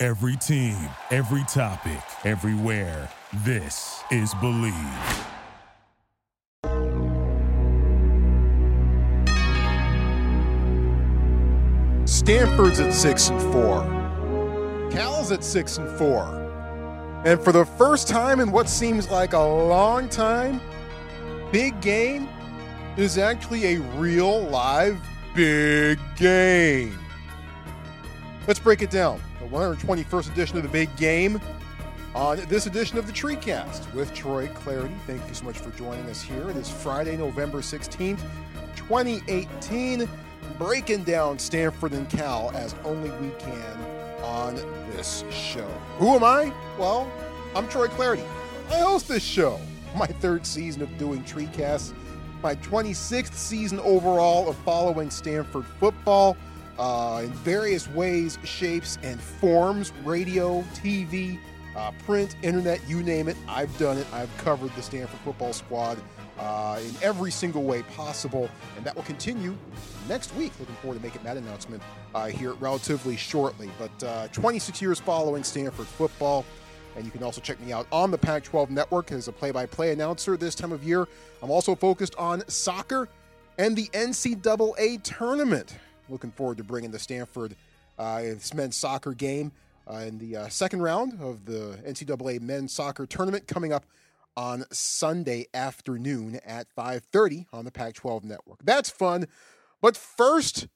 Every team, every topic, everywhere. This is Bleav. Stanford's at six and four. Cal's at six and four. And for the first time in what seems like a long time, big game is actually a real live big game. Let's break it down. The 121st edition of the big game on this edition of the TreeCast with Troy Clardy. Thank you so much for joining us here. It is Friday, November 16th, 2018 breaking down Stanford and Cal as only we can on this show. Who am I? Well, I'm Troy Clardy. I host this show, my third season of doing TreeCasts, my 26th season overall of following Stanford football uh, in various ways, shapes, and forms radio, TV, uh, print, internet, you name it. I've done it. I've covered the Stanford football squad uh, in every single way possible, and that will continue next week. Looking forward to making that announcement uh, here relatively shortly. But uh, 26 years following Stanford football. And you can also check me out on the Pac 12 network as a play by play announcer this time of year. I'm also focused on soccer and the NCAA tournament. Looking forward to bringing the Stanford uh, men's soccer game uh, in the uh, second round of the NCAA men's soccer tournament coming up on Sunday afternoon at 5:30 on the Pac-12 network. That's fun. But first,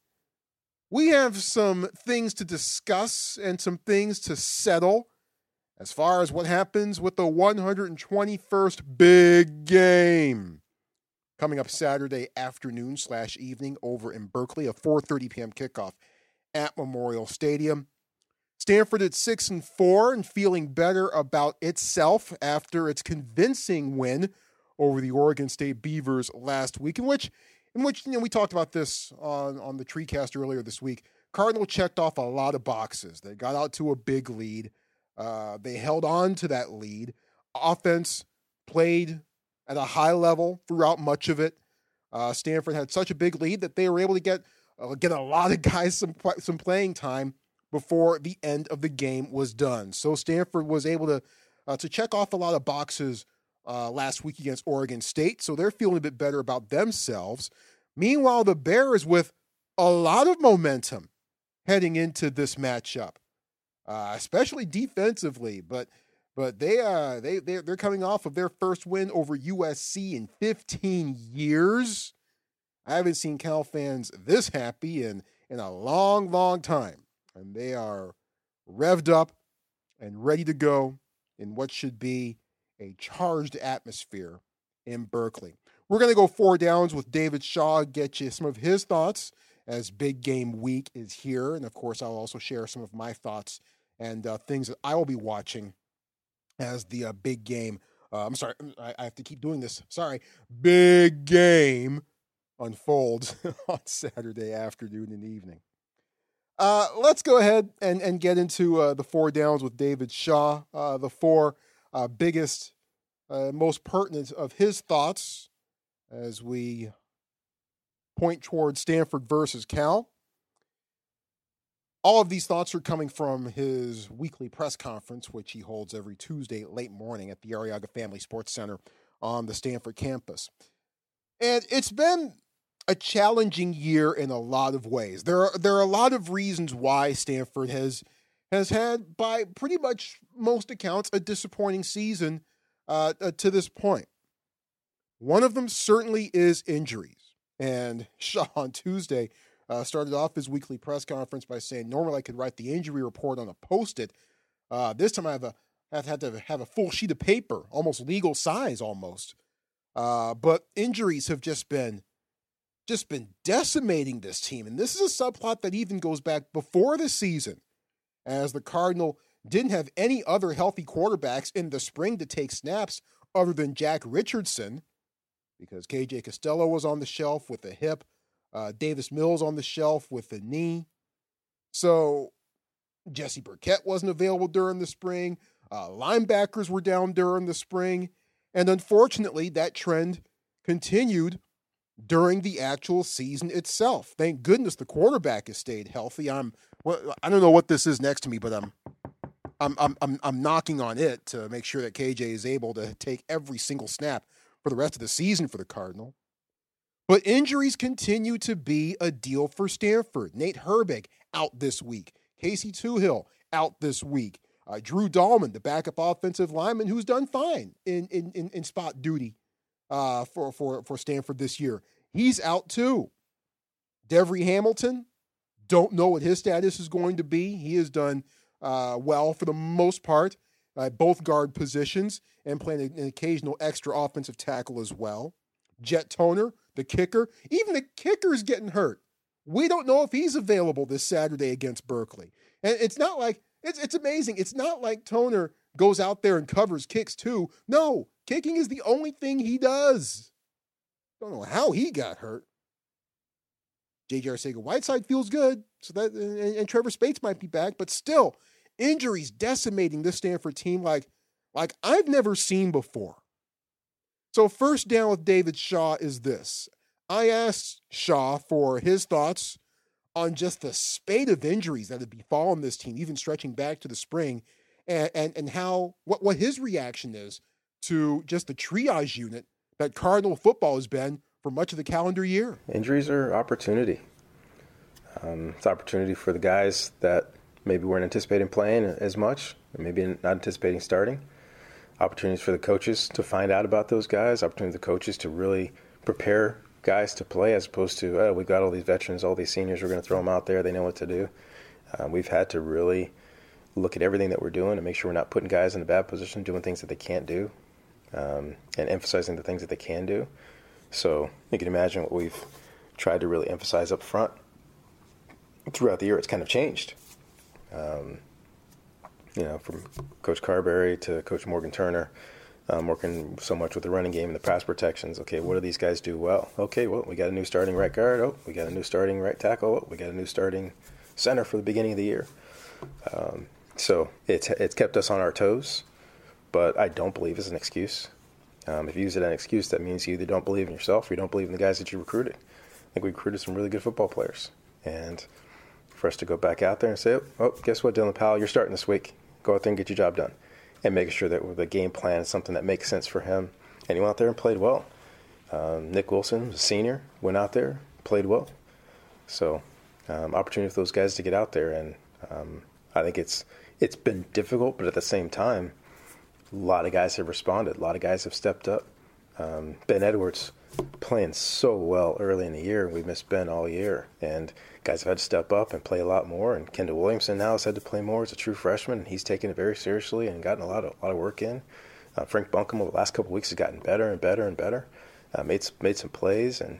we have some things to discuss and some things to settle as far as what happens with the 121st big game coming up Saturday afternoon slash evening over in Berkeley, a 4:30 p.m. kickoff at Memorial Stadium. Stanford at six and four and feeling better about itself after its convincing win over the Oregon State Beavers last week, in which in which you know we talked about this on on the TreeCast earlier this week. Cardinal checked off a lot of boxes. They got out to a big lead. Uh, they held on to that lead. Offense played at a high level throughout much of it. Uh, Stanford had such a big lead that they were able to get uh, get a lot of guys some some playing time before the end of the game was done. So Stanford was able to uh, to check off a lot of boxes uh, last week against Oregon State, so they're feeling a bit better about themselves. Meanwhile, the Bears with a lot of momentum heading into this matchup, uh, especially defensively, but but they uh they they they're coming off of their first win over USC in 15 years. I haven't seen Cal fans this happy in in a long, long time, and they are revved up and ready to go in what should be a charged atmosphere in Berkeley. We're going to go four downs with David Shaw, get you some of his thoughts as big game week is here. And of course, I'll also share some of my thoughts and uh, things that I will be watching as the uh, big game. Uh, I'm sorry, I, I have to keep doing this. Sorry, big game unfolds on Saturday afternoon and evening. Uh, let's go ahead and, and get into uh, the four downs with David Shaw. Uh, the four uh, biggest, uh, most pertinent of his thoughts as we point towards Stanford versus Cal. All of these thoughts are coming from his weekly press conference, which he holds every Tuesday late morning at the Arrillaga Family Sports Center on the Stanford campus. And it's been a challenging year in a lot of ways. There are there are a lot of reasons why Stanford has has had, by pretty much most accounts, a disappointing season uh, to this point. One of them certainly is injuries. And on Tuesday uh, started off his weekly press conference by saying, "Normally I could write the injury report on a post-it. Uh, this time I have a I've had to have a full sheet of paper, almost legal size, almost. Uh, but injuries have just been just been decimating this team. And this is a subplot that even goes back before the season, as the Cardinal didn't have any other healthy quarterbacks in the spring to take snaps other than Jack Richardson, because KJ Costello was on the shelf with a hip, uh, Davis Mills on the shelf with the knee. So Jesse Burkett wasn't available during the spring. Uh, linebackers were down during the spring. And unfortunately, that trend continued during the actual season itself. Thank goodness the quarterback has stayed healthy. I'm well, I don't know what this is next to me, but I'm I'm I'm I'm, I'm knocking on it to make sure that KJ is able to take every single snap for the rest of the season for the Cardinal. But injuries continue to be a deal for Stanford. Nate Herbig out this week. Casey Toohill out this week. Uh, Drew Dalman, the backup offensive lineman, who's done fine in in, in, in spot duty uh, for for for Stanford this year, he's out too. Devery Hamilton, don't know what his status is going to be. He has done uh, well for the most part at both guard positions and playing an occasional extra offensive tackle as well. Jet Toner, the kicker, even the kicker is getting hurt. We don't know if he's available this Saturday against Berkeley. And it's not like it's it's amazing. It's not like Toner goes out there and covers kicks too. No, kicking is the only thing he does. Don't know how he got hurt. JJ Arcega-Whiteside feels good, so that and, and Trevor Speights might be back, but still, injuries decimating this Stanford team like like I've never seen before. So first down with David Shaw is this. I asked Shaw for his thoughts on just the spate of injuries that had befallen this team, even stretching back to the spring, and, and, and how what, what his reaction is to just the triage unit that Cardinal football has been for much of the calendar year. Injuries are opportunity. Um, it's opportunity for the guys that maybe weren't anticipating playing as much, maybe not anticipating starting. Opportunities for the coaches to find out about those guys. Opportunity for the coaches to really prepare guys to play as opposed to oh, we've got all these veterans, all these seniors, we're going to throw them out there. They know what to do. Uh, we've had to really look at everything that we're doing and make sure we're not putting guys in a bad position, doing things that they can't do, um, and emphasizing the things that they can do. So you can imagine what we've tried to really emphasize up front. Throughout the year, it's kind of changed. Um, you know, from Coach Carberry to Coach Morgan Turner, um, working so much with the running game and the pass protections. Okay, what do these guys do well? Okay, well, we got a new starting right guard. Oh, we got a new starting right tackle. Oh, we got a new starting center for the beginning of the year. Um, so it's it's kept us on our toes, but I don't believe it's an excuse. Um, if you use it as an excuse, that means you either don't believe in yourself or you don't believe in the guys that you recruited. I think we recruited some really good football players, and for us to go back out there and say, "Oh, guess what, Dylan Powell, you're starting this week. Go out there and get your job done," and making sure that the game plan is something that makes sense for him. And he went out there and played well. Um, Nick Wilson, senior, went out there, played well. So, um, opportunity for those guys to get out there, and um, I think it's it's been difficult, but at the same time, a lot of guys have responded. A lot of guys have stepped up. Um, ben Edwards playing so well early in the year. We missed Ben all year, and guys have had to step up and play a lot more. And Kendall Williamson now has had to play more as a true freshman, and he's taken it very seriously and gotten a lot of a lot of work in. Uh, Frank Buncom over the last couple weeks has gotten better and better and better. Uh, made made some plays, and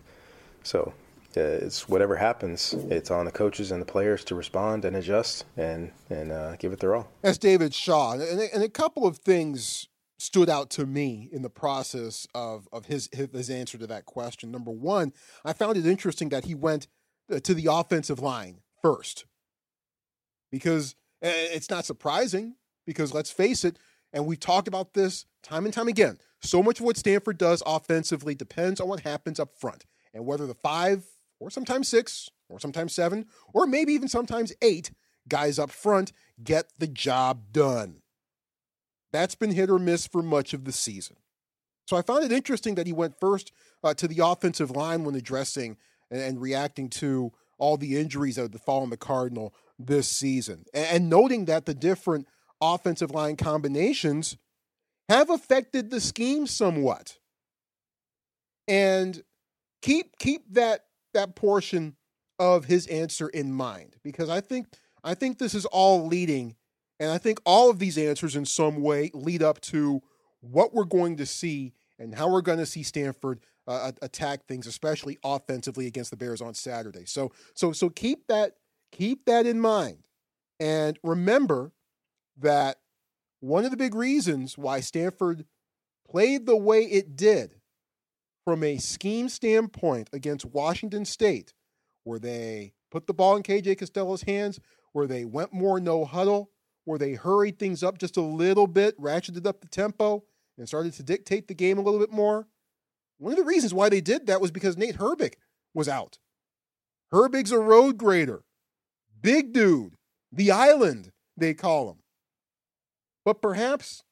so uh, it's whatever happens, it's on the coaches and the players to respond and adjust and and uh, give it their all. That's David Shaw, and, and a couple of things stood out to me in the process of of his his answer to that question. Number one, I found it interesting that he went to the offensive line first, because it's not surprising. Because let's face it, and we've talked about this time and time again. So much of what Stanford does offensively depends on what happens up front and whether the five or sometimes six, or sometimes seven, or maybe even sometimes eight guys up front get the job done. That's been hit or miss for much of the season. So I found it interesting that he went first uh, to the offensive line when addressing and, and, reacting to all the injuries that had befallen the Cardinal this season, and, and noting that the different offensive line combinations have affected the scheme somewhat. And keep keep that that portion of his answer in mind because I think I think this is all leading and I think all of these answers in some way lead up to what we're going to see and how we're going to see Stanford uh, attack things especially offensively against the Bears on Saturday. So so so keep that keep that in mind. And remember that one of the big reasons why Stanford played the way it did from a scheme standpoint against Washington State, where they put the ball in KJ Costello's hands, where they went more no huddle, where they hurried things up just a little bit, ratcheted up the tempo, and started to dictate the game a little bit more. One of the reasons why they did that was because Nate Herbig was out. Herbig's a road grader, big dude, the island, they call him. But perhaps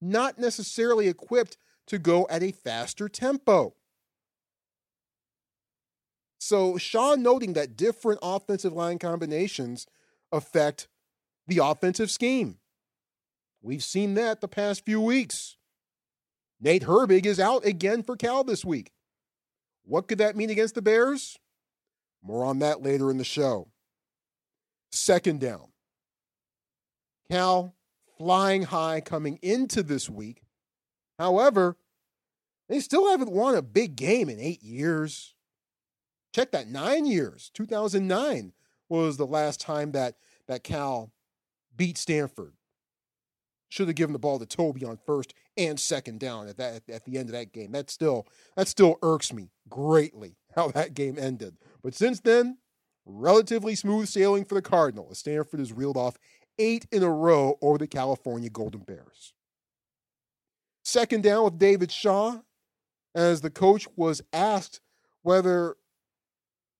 not necessarily equipped to go at a faster tempo. So, Shaw noting that different offensive line combinations affect the offensive scheme. We've seen that the past few weeks. Nate Herbig is out again for Cal this week. What could that mean against the Bears? More on that later in the show. Second down. Cal flying high coming into this week. However, they still haven't won a big game in eight years. Check that, nine years. 2009 was the last time that, that Cal beat Stanford. Should have given the ball to Toby on first and second down at that at the end of that game. That still that still irks me greatly how that game ended. But since then, relatively smooth sailing for the Cardinal as Stanford has reeled off eight in a row over the California Golden Bears. Second down with David Shaw, as the coach was asked whether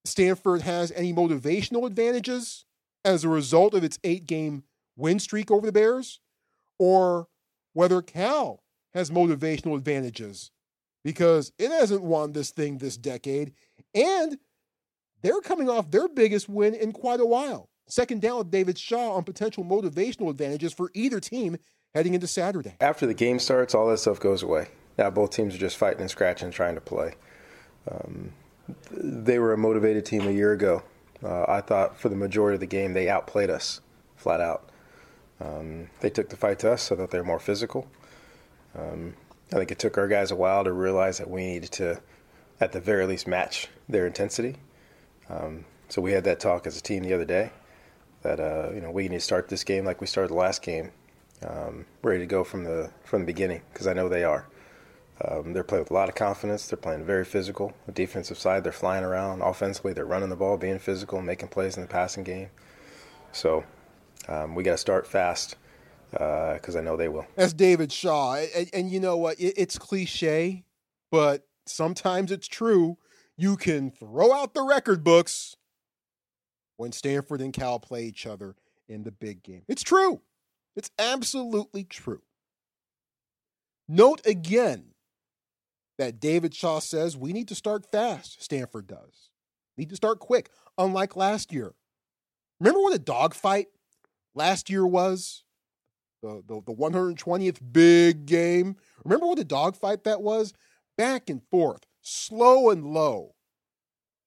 Stanford has any motivational advantages as a result of its eight game win streak over the Bears, or whether Cal has motivational advantages because it hasn't won this thing this decade, and they're coming off their biggest win in quite a while. Second down with David Shaw on potential motivational advantages for either team heading into Saturday. After the game starts, all that stuff goes away. Now both teams are just fighting and scratching, trying to play. Um, they were a motivated team a year ago. Uh, I thought for the majority of the game they outplayed us, flat out. Um, they took the fight to us. I thought they were more physical. Um, I think it took our guys a while to realize that we needed to, at the very least, match their intensity. Um, so we had that talk as a team the other day that uh, you know we need to start this game like we started the last game, um, ready to go from the from the beginning because I know they are. Um, they're playing with a lot of confidence. They're playing very physical. The defensive side, they're flying around. Offensively, they're running the ball, being physical, making plays in the passing game. So um, we got to start fast because uh, I know they will. That's David Shaw, and, and you know what? It, it's cliche, but sometimes it's true. You can throw out the record books when Stanford and Cal play each other in the big game. It's true. It's absolutely true. Note again that David Shaw says we need to start fast. Stanford does. Need to start quick, unlike last year. Remember what a dogfight last year was? The, the, the 120th big game. Remember what a dogfight that was? Back and forth, slow and low.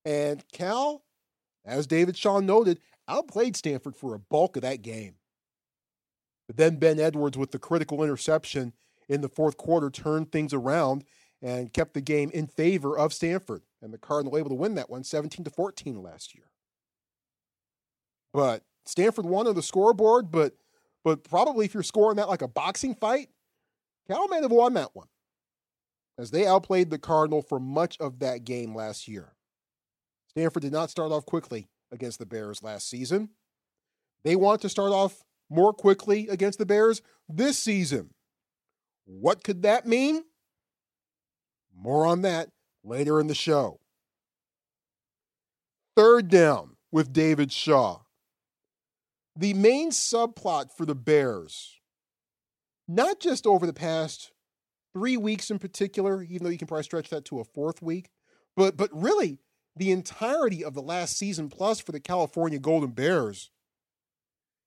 And Cal as David Shaw noted, outplayed Stanford for a bulk of that game. But then Ben Edwards, with the critical interception in the fourth quarter, turned things around and kept the game in favor of Stanford. And the Cardinal able to win that one 17 to 14 last year. But Stanford won on the scoreboard, but but probably if you're scoring that like a boxing fight, Cal may have won that one. As they outplayed the Cardinal for much of that game last year. Stanford did not start off quickly against the Bears last season. They want to start off more quickly against the Bears this season. What could that mean? More on that later in the show. Third down with David Shaw. The main subplot for the Bears, not just over the past three weeks in particular, even though you can probably stretch that to a fourth week, but but really the entirety of the last season plus for the California Golden Bears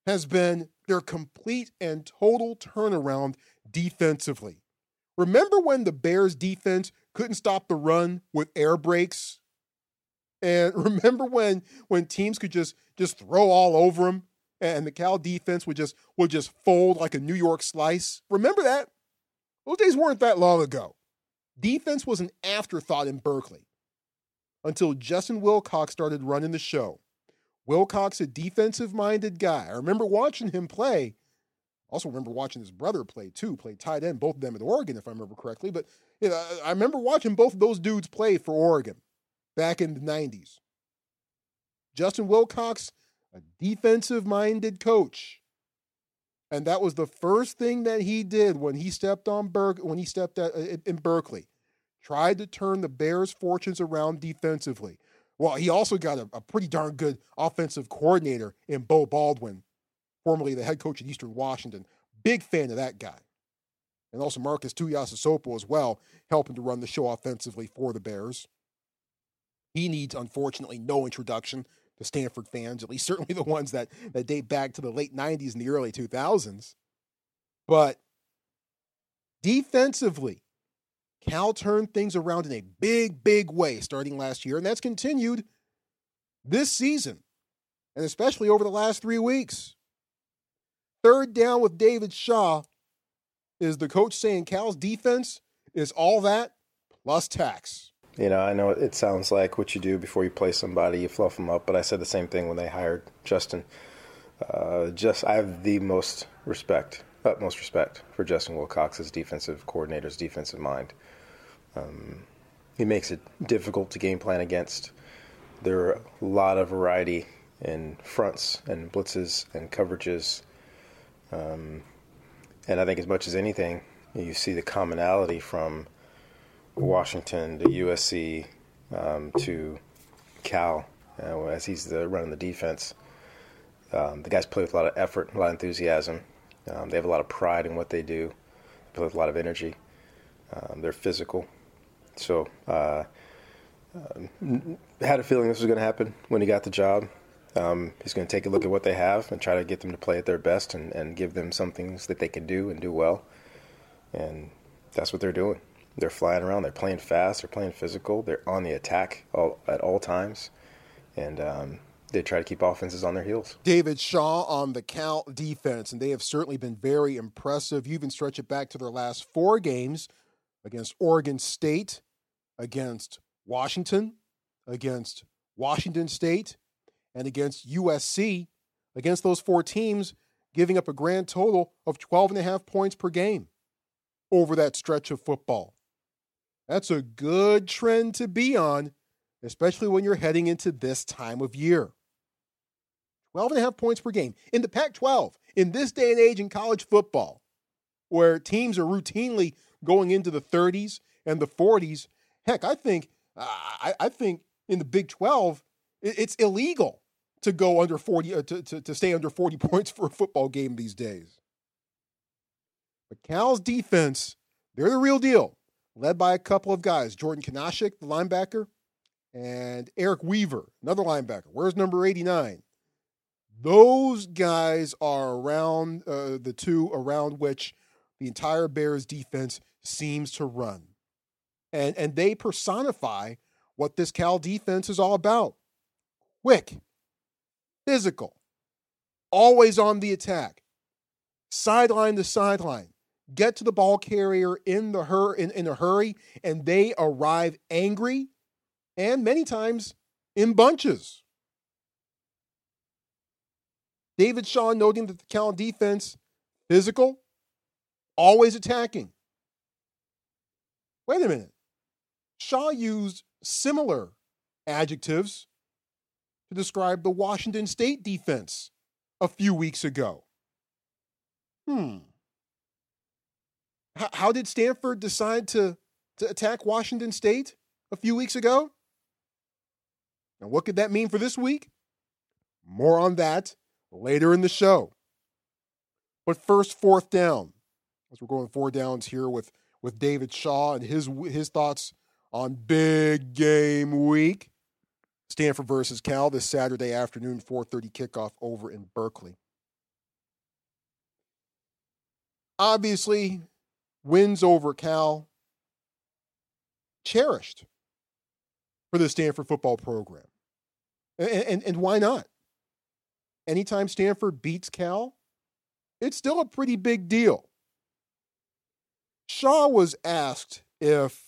has been their complete and total turnaround defensively. Remember when the Bears defense couldn't stop the run with air brakes? And remember when when teams could just just throw all over them and the Cal defense would just would just fold like a New York slice? Remember that? Those days weren't that long ago. Defense was an afterthought in Berkeley until Justin Wilcox started running the show. Wilcox, a defensive minded guy. I remember watching him play, Also remember watching his brother play too, played tight end, both of them at Oregon, if I remember correctly. But you know, I remember watching both of those dudes play for Oregon back in the 90s. Justin Wilcox, a defensive minded coach. And that was the first thing that he did when he stepped on Berg when he stepped at, uh, in Berkeley. Tried to turn the Bears' fortunes around defensively. Well, he also got a, a pretty darn good offensive coordinator in Beau Baldwin, formerly the head coach at Eastern Washington. Big fan of that guy. And also Marcus Tuiasosopo as well, helping to run the show offensively for the Bears. He needs, unfortunately, no introduction to Stanford fans, at least certainly the ones that, that date back to the late 90s and the early 2000s. But defensively, Cal turned things around in a big, big way starting last year, and that's continued this season, and especially over the last three weeks. Third down with David Shaw is the coach saying Cal's defense is all that plus tax. You know, I know it sounds like what you do before you play somebody, you fluff them up, but I said the same thing when they hired Justin. Uh, just I have the most respect, utmost respect for Justin Wilcox's defensive coordinator's defensive mind. Um, he makes it difficult to game plan against. There are a lot of variety in fronts and blitzes and coverages. Um, and I think as much as anything, you see the commonality from Washington to USC um, to Cal uh, as he's the, running the defense. Um, the guys play with a lot of effort, a lot of enthusiasm. Um, they have a lot of pride in what they do. They play with a lot of energy. Um, they're physical. So, uh, um, had a feeling this was going to happen when he got the job. Um, he's going to take a look at what they have and try to get them to play at their best and, and give them some things that they can do and do well. And that's what they're doing. They're flying around. They're playing fast. They're playing physical. They're on the attack all, at all times, and um, they try to keep offenses on their heels. David Shaw on the Cal defense, and they have certainly been very impressive. You even stretch it back to their last four games against Oregon State, against Washington, against Washington State, and against USC. Against those four teams, giving up a grand total of 12 and a half points per game over that stretch of football. That's a good trend to be on, especially when you're heading into this time of year. 12 and a half points per game. In the Pac 12, in this day and age in college football, where teams are routinely going into the 30s and the 40s, heck, I think, uh, I, I, think in the Big 12, it's illegal to go under 40, uh, to, to, to stay under 40 points for a football game these days. But Cal's defense, they're the real deal led by a couple of guys Jordan Kunaszyk, the linebacker, and Evan Weaver, another linebacker. Where's number 89? Those guys are around uh, the two around which the entire Bears defense seems to run. And, and they personify what this Cal defense is all about quick, physical, always on the attack, sideline to sideline, get to the ball carrier in the hur- in, in a hurry, and they arrive angry and many times in bunches. David Shaw noting that the Cal defense, physical, always attacking. Wait a minute. Shaw used similar adjectives to describe the Washington State defense a few weeks ago. Hmm. How, did Stanford decide to, to attack Washington State a few weeks ago? And what could that mean for this week? More on that later in the show. But first, fourth down. As we're going four downs here with, with David Shaw and his his thoughts on big game week. Stanford versus Cal this Saturday afternoon, 4:30 kickoff over in Berkeley. Obviously, wins over Cal, cherished for the Stanford football program. And, and, and why not? Anytime Stanford beats Cal, it's still a pretty big deal. Shaw was asked if,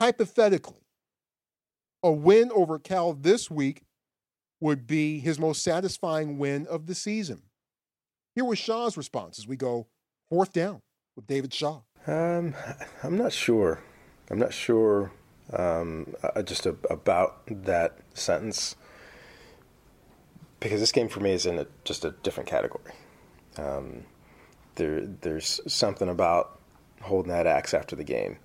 hypothetically, a win over Cal this week would be his most satisfying win of the season. Here was Shaw's response as we go fourth down with David Shaw. Um, I'm not sure. I'm not sure um, just a, about that sentence because this game for me is in a, just a different category. Um, there, there's something about holding that axe after the game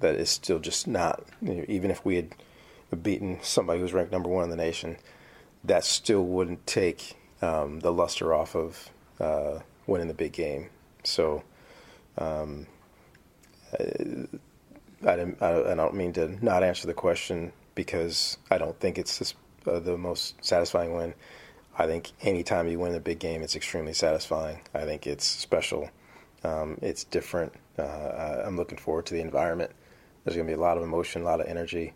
that is still just not. You know, even if we had beaten somebody who's ranked number one in the nation, that still wouldn't take um, the luster off of uh, winning the big game. So. Um, I, I, I, don't mean to not answer the question because I don't think it's this, uh, the most satisfying win. I think anytime you win a big game, it's extremely satisfying. I think it's special. Um, it's different. Uh, I'm looking forward to the environment. There's going to be a lot of emotion, a lot of energy.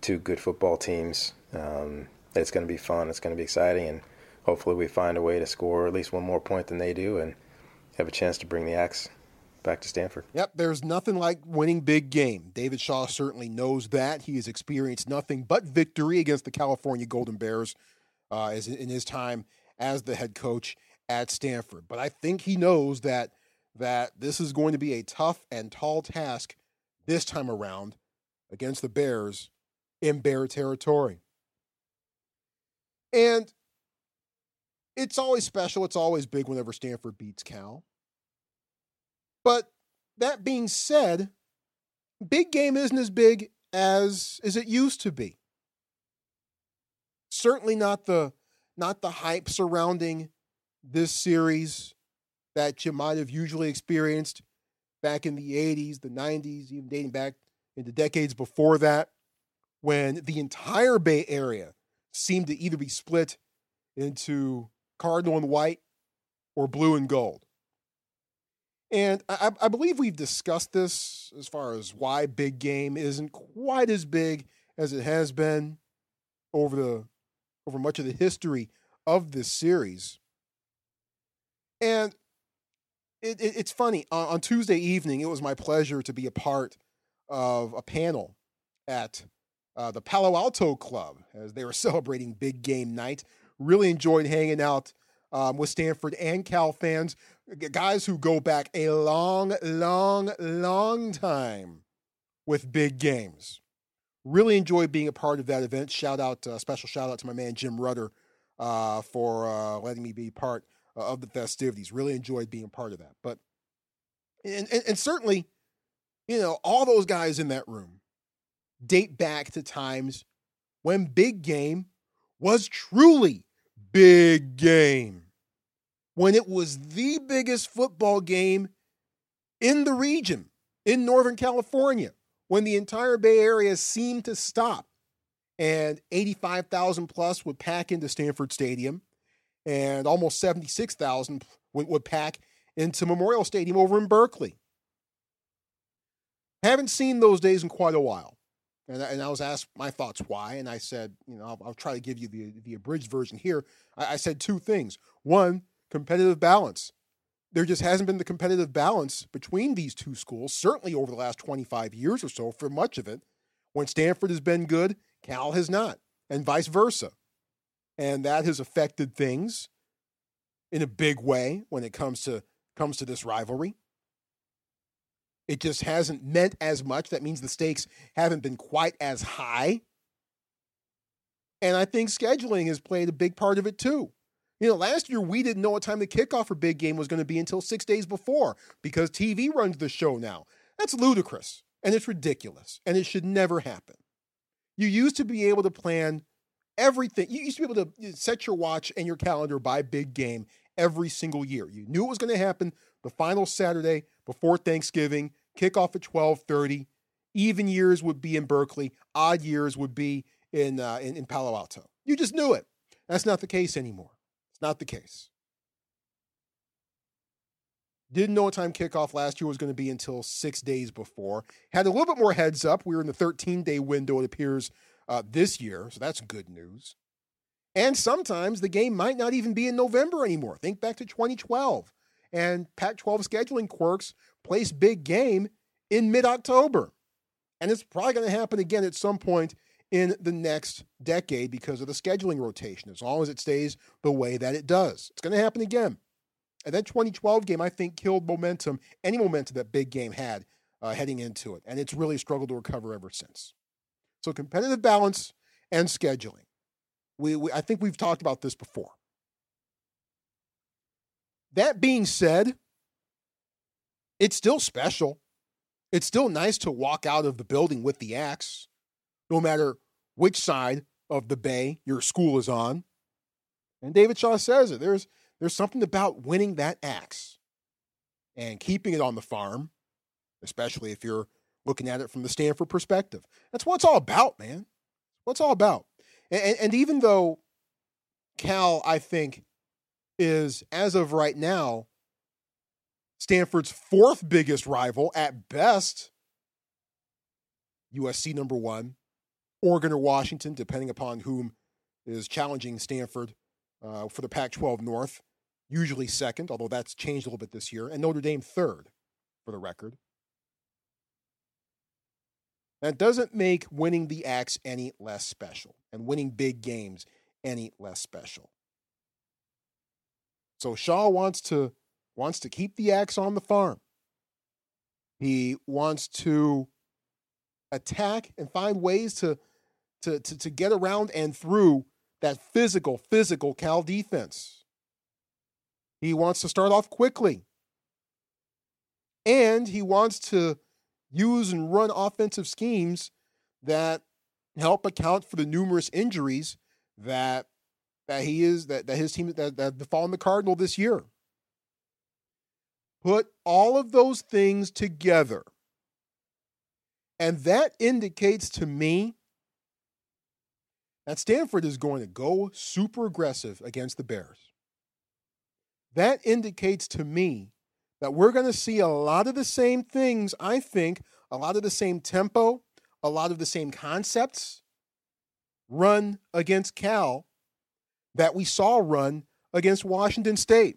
Two good football teams. Um, it's going to be fun. It's going to be exciting, and hopefully we find a way to score at least one more point than they do, and have a chance to bring the axe back to Stanford. Yep, there's nothing like winning big game. David Shaw certainly knows that. He has experienced nothing but victory against the California Golden Bears uh, in his time as the head coach at Stanford. But I think he knows that that this is going to be a tough and tall task this time around against the Bears in Bear territory. And it's always special. It's always big whenever Stanford beats Cal. But that being said, big game isn't as big as as it used to be certainly not the not the hype surrounding this series that you might have usually experienced back in the 80s, the 90s, even dating back into decades before that, when the entire Bay Area seemed to either be split into cardinal and white or blue and gold. And I, I, believe we've discussed this as far as why big game isn't quite as big as it has been over the over much of the history of this series. And it, it, it's funny. On, on, Tuesday evening, it was my pleasure to be a part of a panel at uh, the Palo Alto Club as they were celebrating big game night. Really enjoyed hanging out um, with Stanford and Cal fans, guys who go back a long, long, long time with big games. Really enjoy being a part of that event. Shout out, uh, special shout out to my man Jim Rudder uh, for uh, letting me be part uh, of the festivities. Really enjoyed being part of that. But and, and, and certainly, you know, all those guys in that room date back to times when big game was truly big game. When it was the biggest football game in the region in Northern California when the entire Bay Area seemed to stop and 85,000 plus would pack into Stanford Stadium and almost 76,000 would pack into Memorial Stadium over in Berkeley. Haven't seen those days in quite a while. And, and I was asked my thoughts why, and I said, you know, I'll, I'll try to give you the, the abridged version here. I, I said two things. One, competitive balance there just hasn't been the competitive balance between these two schools, certainly over the last 25 years or so, for much of it. When Stanford has been good, Cal has not, and vice versa. And that has affected things in a big way when it comes to comes to this rivalry. It just hasn't meant as much. That means the stakes haven't been quite as high. And I think scheduling has played a big part of it too. You know, last year we didn't know what time the kickoff for big game was going to be until six days before because TV runs the show now. That's ludicrous and it's ridiculous and it should never happen. You used to be able to plan everything. You used to be able to set your watch and your calendar by big game every single year. You knew it was going to happen the final Saturday before Thanksgiving, kickoff at 12:30. Even years would be in Berkeley, odd years would be in, uh, in in Palo Alto. You just knew it. That's not the case anymore. It's not the case. Didn't know what time kickoff last year was going to be until six days before. Had a little bit more heads up. We were in the 13 day window, it appears, uh, this year. So that's good news. And sometimes the game might not even be in November anymore. Think back to 2012 and Pac 12 scheduling quirks place big game in mid October. And it's probably going to happen again at some point in the next decade because of the scheduling rotation, as long as it stays the way that it does. It's going to happen again. And that 2012 game, I think, killed momentum, any momentum that big game had uh, heading into it. And it's really struggled to recover ever since. So competitive balance and scheduling. We, we I think we've talked about this before. That being said, it's still special. It's still nice to walk out of the building with the axe, no matter which side of the bay your school is on. And David Shaw says it. There's there's something about winning that axe and keeping it on the farm, especially if you're looking at it from the Stanford perspective. That's what it's all about, man. What's all about. And, and even though Cal, I think, is as of right now Stanford's fourth biggest rival at best, USC number one, Oregon or Washington, depending upon whom is challenging Stanford uh, for the Pac 12 North, usually second, although that's changed a little bit this year, and Notre Dame third for the record. That doesn't make winning the Axe any less special and winning big games any less special. So Shaw wants to wants to keep the axe on the farm. He wants to attack and find ways to, to, to, to get around and through that physical, physical Cal defense. He wants to start off quickly. And he wants to use and run offensive schemes that help account for the numerous injuries that that he is that, that his team that, that befallen the Cardinal this year. Put all of those things together. And that indicates to me that Stanford is going to go super aggressive against the Bears. That indicates to me that we're going to see a lot of the same things, I think, a lot of the same tempo, a lot of the same concepts run against Cal that we saw run against Washington State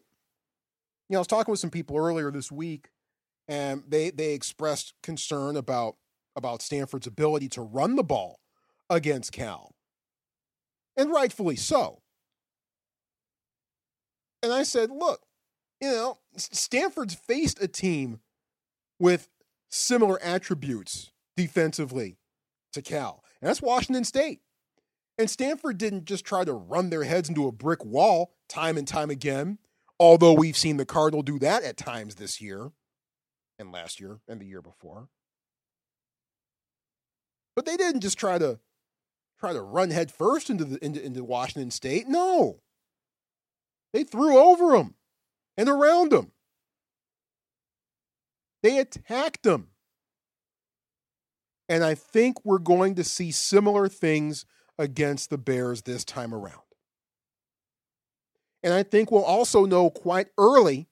you know, I was talking with some people earlier this week, and they they expressed concern about about Stanford's ability to run the ball against Cal, and rightfully so. And I said, look, you know, Stanford's faced a team with similar attributes defensively to Cal, and that's Washington State. And Stanford didn't just try to run their heads into a brick wall time and time again Although we've seen the Cardinal do that at times this year and last year and the year before. But they didn't just try to try to run head first into the into, into Washington State. No. They threw over them and around them. They attacked them. And I think we're going to see similar things against the Bears this time around. And I think we'll also know quite early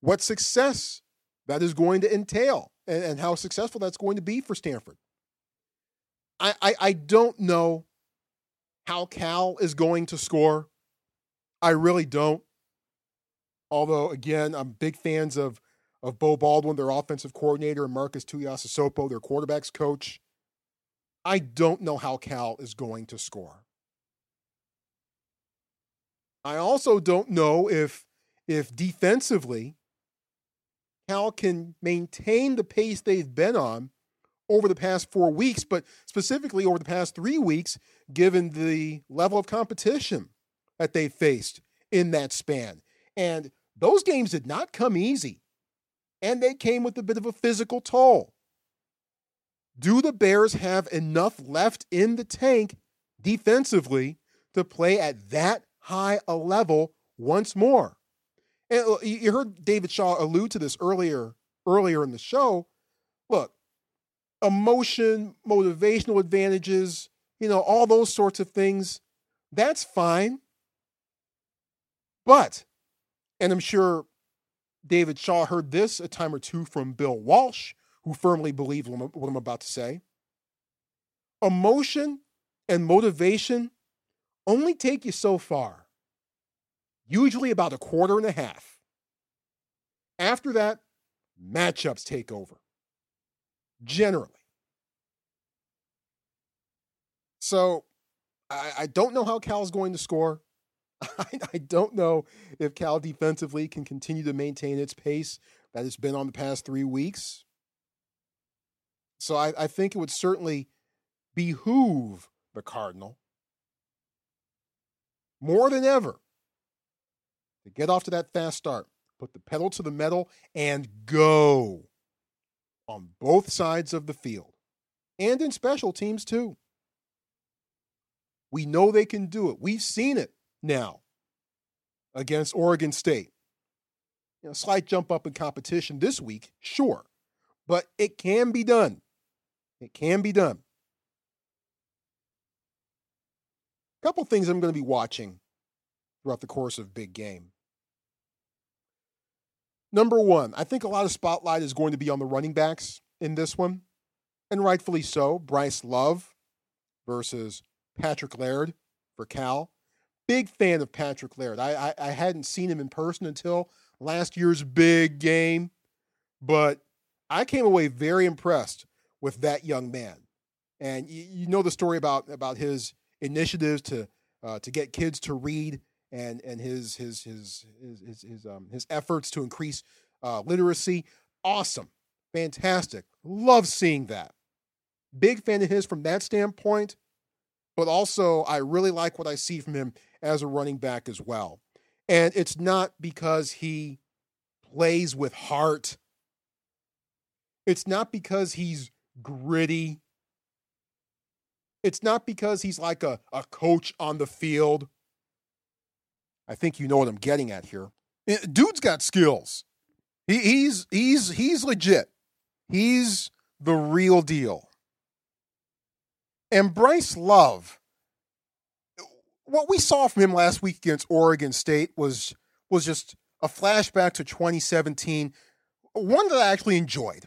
what success that is going to entail and, and how successful that's going to be for Stanford. I, I, I don't know how Cal is going to score. I really don't. Although, again, I'm big fans of, of Beau Baldwin, their offensive coordinator, and Marcus Tuiasosopo, their quarterbacks coach. I don't know how Cal is going to score. I also don't know if if defensively Cal can maintain the pace they've been on over the past four weeks, but specifically over the past three weeks, given the level of competition that they faced in that span. And those games did not come easy, and they came with a bit of a physical toll. Do the Bears have enough left in the tank defensively to play at that high a level once more. And uh, you heard David Shaw allude to this earlier earlier in the show. Look, emotion, motivational advantages, you know, all those sorts of things, that's fine. But, and I'm sure David Shaw heard this a time or two from Bill Walsh, who firmly believed what I'm about to say. Emotion and motivation only take you so far, usually about a quarter and a half. After that, matchups take over, generally. So I, I don't know how Cal's going to score. I, I don't know if Cal defensively can continue to maintain its pace that it's been on the past three weeks. So I, I think it would certainly behoove the Cardinal more than ever to get off to that fast start, put the pedal to the metal, and go on both sides of the field and in special teams too. We know they can do it. We've seen it now against Oregon State. You know, slight jump up in competition this week, sure, but it can be done. It can be done. A couple things I'm going to be watching throughout the course of big game. Number one, I think a lot of spotlight is going to be on the running backs in this one, and rightfully so. Bryce Love versus Patrick Laird for Cal. Big fan of Patrick Laird. I, I, I hadn't seen him in person until last year's big game, but I came away very impressed with that young man. And you, you know the story about about his initiatives to uh, to get kids to read and and his his his his his, his um his efforts to increase uh, literacy. Awesome, fantastic. Love seeing that. Big fan of his from that standpoint, but also I really like what I see from him as a running back as well. And it's not because he plays with heart. It's not because he's gritty. It's not because he's like a, a coach on the field I think you know what I'm getting at here. Dude's got skills. He, he's he's he's legit. He's the real deal. And Bryce Love, what we saw from him last week against Oregon State was was just a flashback to 2017, one that I actually enjoyed.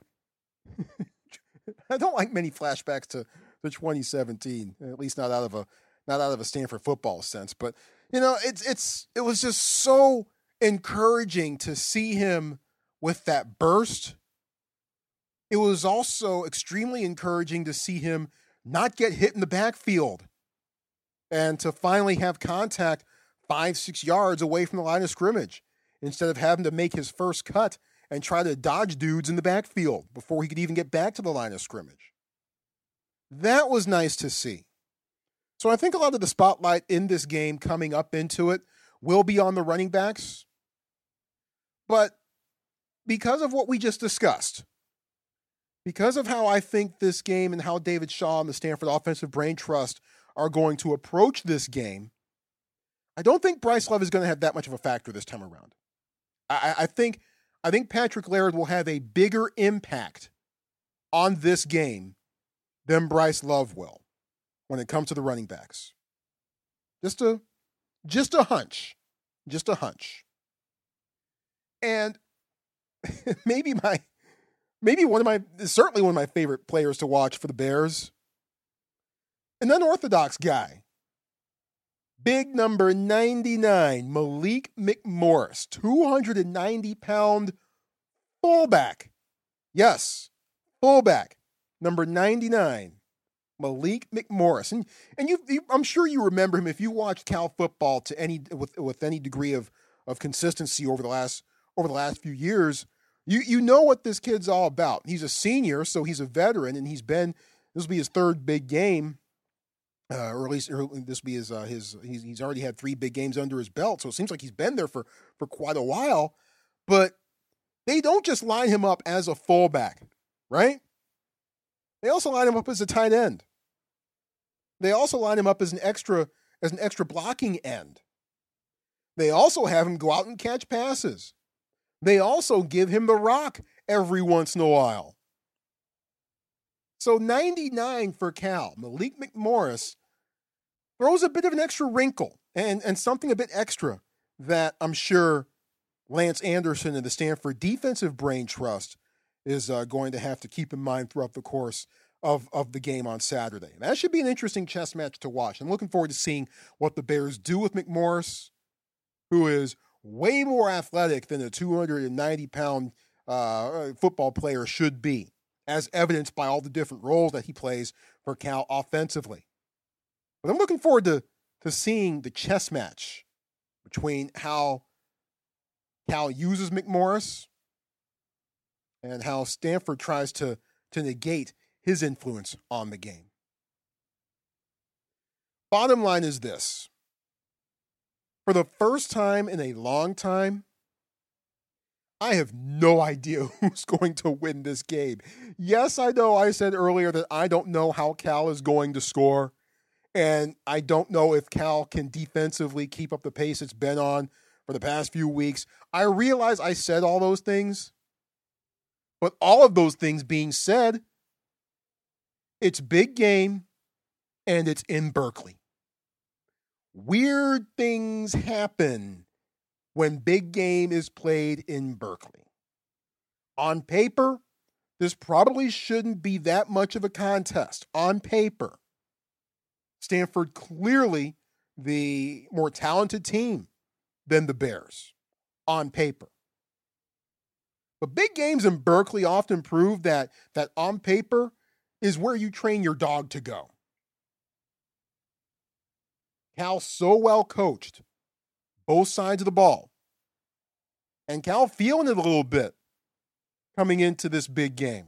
I don't like many flashbacks to, to 2017, at least not out of a not out of a Stanford football sense, but you know, it's it's it was just so encouraging to see him with that burst. It was also extremely encouraging to see him not get hit in the backfield and to finally have contact five, six yards away from the line of scrimmage instead of having to make his first cut and try to dodge dudes in the backfield before he could even get back to the line of scrimmage. That was nice to see. So I think a lot of the spotlight in this game coming up into it will be on the running backs. But because of what we just discussed, because of how I think this game and how David Shaw and the Stanford Offensive Brain Trust are going to approach this game, I don't think Bryce Love is going to have that much of a factor this time around. I, I think I think Patrick Laird will have a bigger impact on this game than Bryce Love will when it comes to the running backs. Just a just a hunch. Just a hunch. And maybe my maybe one of my certainly one of my favorite players to watch for the Bears. An unorthodox guy. Big number 99, Malik McMorris, 290 pound fullback. Yes, fullback, number 99. Malik McMorris, and and you, you, I'm sure you remember him if you watched Cal football to any with with any degree of of consistency over the last over the last few years. You you know what this kid's all about. He's a senior, so he's a veteran, and he's been this will be his third big game, uh, or at least or this will be his uh, his he's, he's already had three big games under his belt. So it seems like he's been there for for quite a while. But they don't just line him up as a fullback, right? They also line him up as a tight end. They also line him up as an extra as an extra blocking end. They also have him go out and catch passes. They also give him the rock every once in a while. So 99 for Cal. Malik McMorris throws a bit of an extra wrinkle and, and something a bit extra that I'm sure Lance Anderson and the Stanford Defensive Brain Trust is uh, going to have to keep in mind throughout the course of, of the game on Saturday. That should be an interesting chess match to watch. I'm looking forward to seeing what the Bears do with McMorris, who is way more athletic than a 290 pound uh, football player should be, as evidenced by all the different roles that he plays for Cal offensively. But I'm looking forward to, to seeing the chess match between how Cal uses McMorris and how Stanford tries to, to negate his influence on the game. Bottom line is this for the first time in a long time, I have no idea who's going to win this game. Yes, I know I said earlier that I don't know how Cal is going to score. And I don't know if Cal can defensively keep up the pace it's been on for the past few weeks. I realize I said all those things. But all of those things being said, it's big game and it's in Berkeley. Weird things happen when big game is played in Berkeley. On paper, this probably shouldn't be that much of a contest. On paper, Stanford clearly the more talented team than the Bears on paper. But big games in Berkeley often prove that that on paper is where you train your dog to go. Cal so well coached, both sides of the ball. And Cal feeling it a little bit coming into this big game.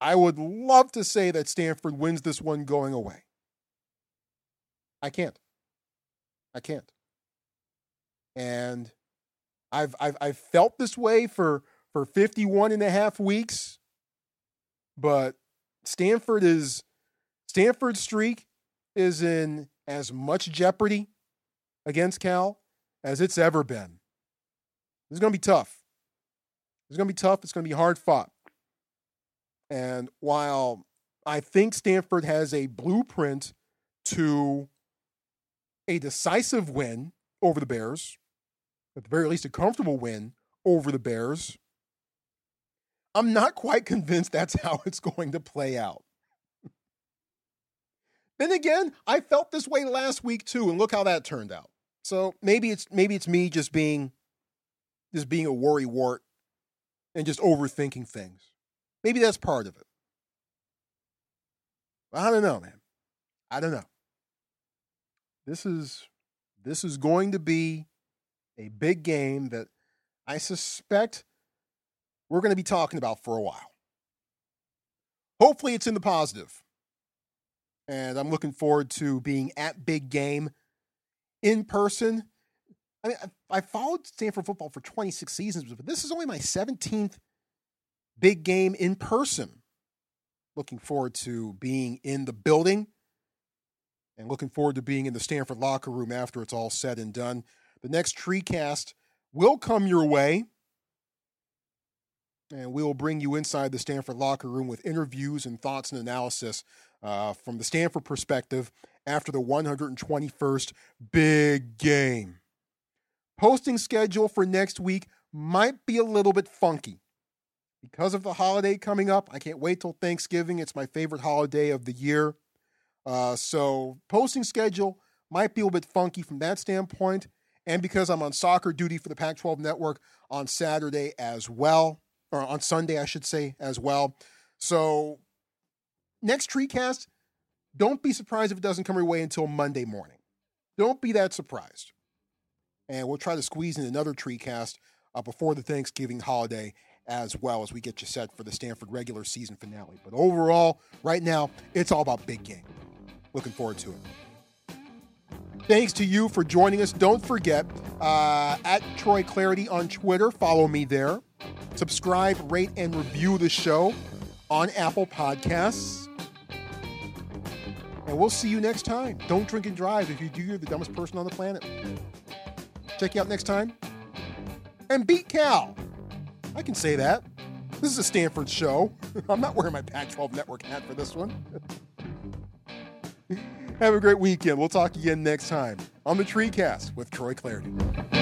I would love to say that Stanford wins this one going away. I can't. I can't. And I've, I've, I've felt this way for, for 51 and a half weeks, but Stanford is Stanford's streak is in as much jeopardy against Cal as it's ever been. This is going to be tough. It's going to be tough. It's going to be hard fought. And while I think Stanford has a blueprint to a decisive win over the Bears, at the very least, a comfortable win over the Bears, I'm not quite convinced that's how it's going to play out. then again, I felt this way last week too, and look how that turned out. So maybe it's maybe it's me just being just being a worry wart and just overthinking things. Maybe that's part of it. I don't know, man. I don't know. This is this is going to be a big game that I suspect we're going to be talking about for a while. Hopefully, it's in the positive. And I'm looking forward to being at Big Game in person. I mean, I followed Stanford football for 26 seasons, but this is only my 17th big game in person. Looking forward to being in the building and looking forward to being in the Stanford locker room after it's all said and done. The next TreeCast will come your way and we will bring you inside the Stanford locker room with interviews and thoughts and analysis uh, from the Stanford perspective after the 121st big game. Posting schedule for next week might be a little bit funky because of the holiday coming up. I can't wait till Thanksgiving. It's my favorite holiday of the year. Uh, so, posting schedule might be a little bit funky from that standpoint. And because I'm on soccer duty for the Pac 12 network on Saturday as well or on Sunday, I should say, as well. So, next TreeCast, don't be surprised if it doesn't come your way until Monday morning. Don't be that surprised. And we'll try to squeeze in another TreeCast uh, before the Thanksgiving holiday as well as we get you set for the Stanford regular season finale. But overall, right now, it's all about big game. Looking forward to it. Thanks to you for joining us. Don't forget, uh, at Troy Clardy on Twitter, follow me there. Subscribe, rate, and review the show on Apple Podcasts. And we'll see you next time. Don't drink and drive. If you do, you're the dumbest person on the planet. Check you out next time. And beat Cal. I can say that. This is a Stanford show. I'm not wearing my Pac 12 network hat for this one. Have a great weekend. We'll talk again next time on the TreeCast with Troy Clardy.